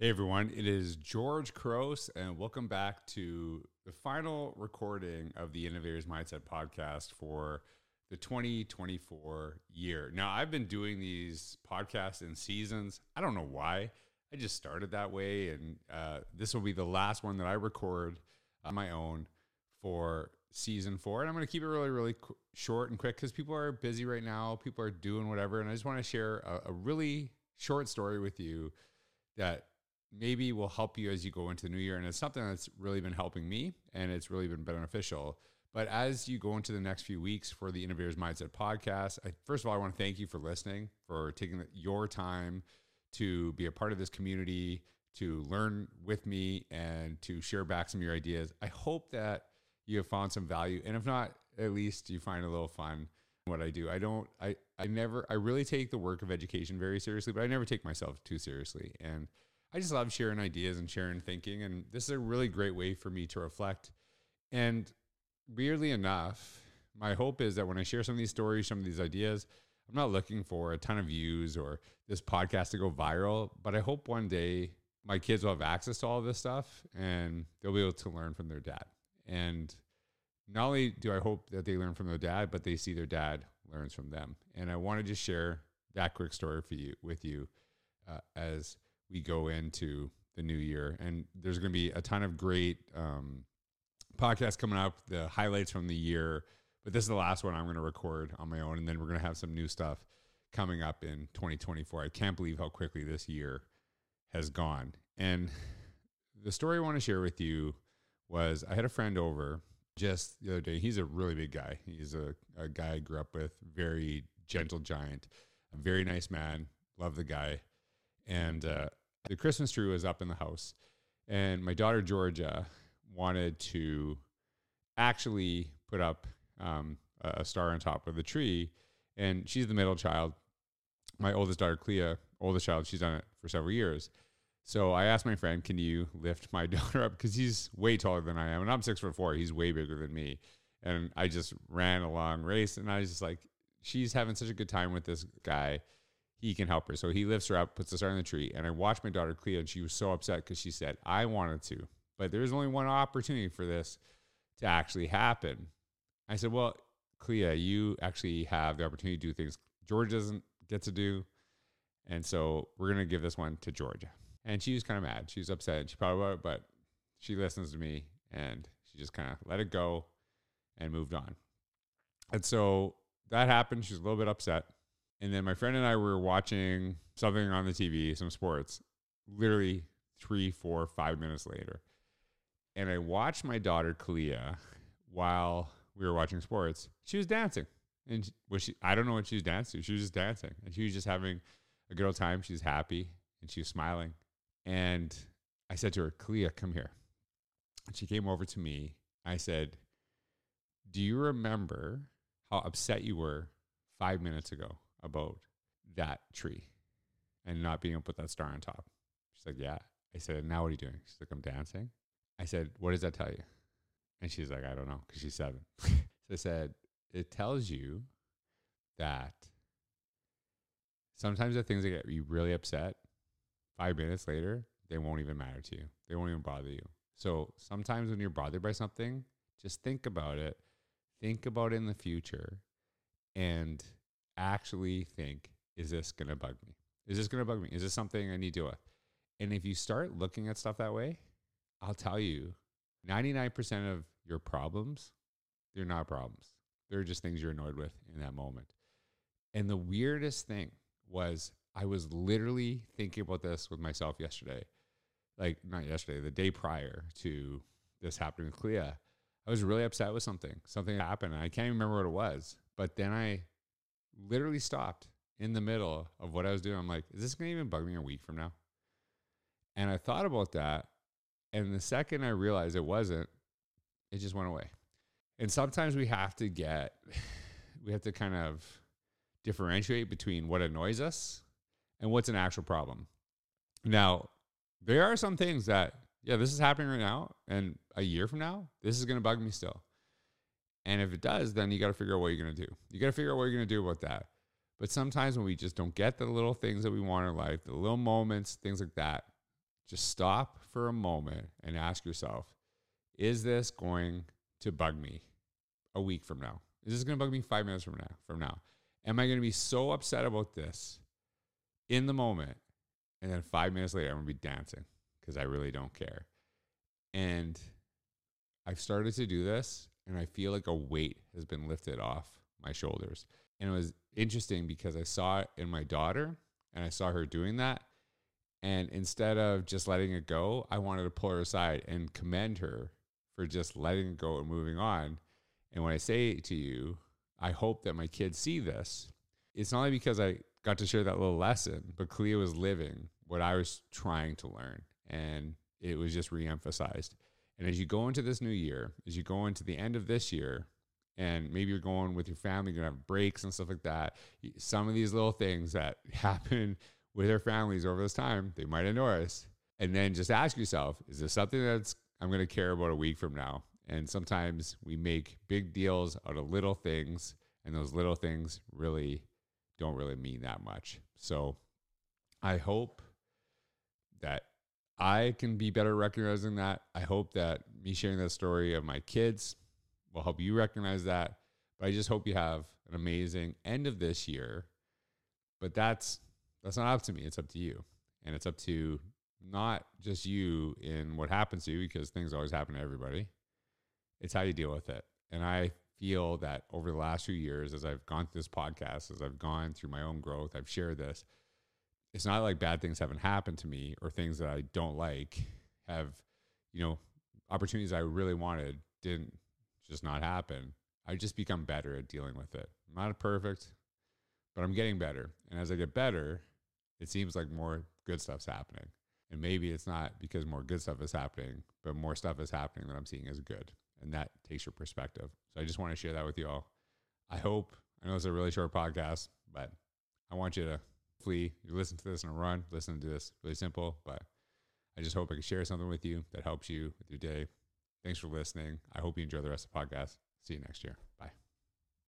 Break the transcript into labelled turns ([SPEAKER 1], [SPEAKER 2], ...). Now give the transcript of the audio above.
[SPEAKER 1] Hey everyone, it is George Couros, and welcome back to the final recording of the Innovators Mindset podcast for the 2024 year. Now, I've been doing these podcasts in seasons. I don't know why. I just started that way, and uh, this will be the last one that I record on my own for season four. And I'm going to keep it really, really qu- short and quick because people are busy right now. People are doing whatever. And I just want to share a, a really short story with you that maybe will help you as you go into the new year. And it's something that's really been helping me and it's really been beneficial. But as you go into the next few weeks for the Innovators Mindset podcast, I, first of all, I want to thank you for listening, for taking your time to be a part of this community, to learn with me, and to share back some of your ideas. I hope that you have found some value. And if not, at least you find a little fun in what I do. I don't, I, I never, I really take the work of education very seriously, but I never take myself too seriously. And I just love sharing ideas and sharing thinking. And this is a really great way for me to reflect. And weirdly enough, my hope is that when I share some of these stories, some of these ideas, I'm not looking for a ton of views or this podcast to go viral, but I hope one day my kids will have access to all this stuff and they'll be able to learn from their dad. And not only do I hope that they learn from their dad, but they see their dad learns from them. And I want to just share that quick story for you with you uh, as we go into the new year. And there's going to be a ton of great um, podcasts coming up, the highlights from the year. But this is the last one I'm going to record on my own. And then we're going to have some new stuff coming up in 2024. I can't believe how quickly this year has gone. And the story I want to share with you was I had a friend over just the other day. He's a really big guy. He's a, a guy I grew up with, very gentle giant, a very nice man. Love the guy. And uh, the Christmas tree was up in the house. And my daughter, Georgia, wanted to actually put up um, a star on top of the tree. And she's the middle child. My oldest daughter, Kallea, oldest child, she's done it for several years. So I asked my friend, "Can you lift my daughter up?" Because he's way taller than I am, and I'm six foot four. He's way bigger than me. And I just ran a long race, and I was just like, "She's having such a good time with this guy. He can help her." So he lifts her up, puts the star in the tree, and I watched my daughter Kallea, and she was so upset because she said, "I wanted to, but there's only one opportunity for this to actually happen." I said, "Well, Kallea, you actually have the opportunity to do things George doesn't get to do." And so we're going to give this one to Georgia. And she was kind of mad. She was upset. And she probably, but she listens to me and she just kind of let it go and moved on. And so that happened. She was a little bit upset. And then my friend and I were watching something on the TV, some sports, literally three, four, five minutes later. And I watched my daughter, Kallea, while we were watching sports. She was dancing. And was she, I don't know what she was dancing. She was just dancing. And she was just having a good old time. She's happy and she was smiling. And I said to her, Kallea, come here. And she came over to me. I said, Do you remember how upset you were five minutes ago about that tree and not being able to put that star on top? She's like, Yeah. I said, Now what are you doing? She's like, I'm dancing. I said, What does that tell you? And she's like, I don't know, because she's seven. so I said, It tells you that sometimes the things that get you really upset, five minutes later, they won't even matter to you. They won't even bother you. So sometimes when you're bothered by something, just think about it. Think about it in the future and actually think, is this going to bug me? Is this going to bug me? Is this something I need to do with? And if you start looking at stuff that way, I'll tell you 99% of your problems, they're not problems. They're just things you're annoyed with in that moment. And the weirdest thing was I was literally thinking about this with myself yesterday. Like, not yesterday, the day prior to this happening with Kallea. I was really upset with something. Something happened. I can't even remember what it was. But then I literally stopped in the middle of what I was doing. I'm like, is this going to even bug me a week from now? And I thought about that. And the second I realized it wasn't, it just went away. And sometimes we have to get, we have to kind of differentiate between what annoys us and what's an actual problem. Now, there are some things that, yeah, this is happening right now, and a year from now, this is going to bug me still. And if it does, then you got to figure out what you're going to do. You got to figure out what you're going to do about that. But sometimes when we just don't get the little things that we want in life, the little moments, things like that, just stop for a moment and ask yourself is this going to bug me a week from now? Is this going to bug me five minutes from now? From now, am I going to be so upset about this in the moment, and then five minutes later I'm going to be dancing because I really don't care? And I've started to do this, and I feel like a weight has been lifted off my shoulders. And it was interesting because I saw it in my daughter, and I saw her doing that. And instead of just letting it go, I wanted to pull her aside and commend her for just letting it go and moving on. And when I say to you, I hope that my kids see this, it's not only because I got to share that little lesson, but Kallea was living what I was trying to learn. And it was just reemphasized. And as you go into this new year, as you go into the end of this year, and maybe you're going with your family, you're gonna have breaks and stuff like that. Some of these little things that happen with their families over this time, they might have noticed. And then just ask yourself, is this something that's I'm gonna care about a week from now? And sometimes we make big deals out of little things, and those little things really don't really mean that much. So I hope that I can be better recognizing that. I hope that me sharing that story of my kids will help you recognize that. But I just hope you have an amazing end of this year. But that's that's not up to me. It's up to you. And it's up to not just you in what happens to you because things always happen to everybody. It's how you deal with it. And I feel that over the last few years, as I've gone through this podcast, as I've gone through my own growth, I've shared this it's not like bad things haven't happened to me or things that I don't like have, you know, opportunities I really wanted didn't just not happen. I just become better at dealing with it. I'm not perfect, but I'm getting better. And as I get better, it seems like more good stuff's happening. And maybe it's not because more good stuff is happening, but more stuff is happening that I'm seeing as good. And that takes your perspective. So I just want to share that with you all. I hope, I know it's a really short podcast, but I want you to Hopefully, you listen to this in a run, listen to this really simple, but I just hope I can share something with you that helps you with your day. Thanks for listening. I hope you enjoy the rest of the podcast. See you next year. Bye.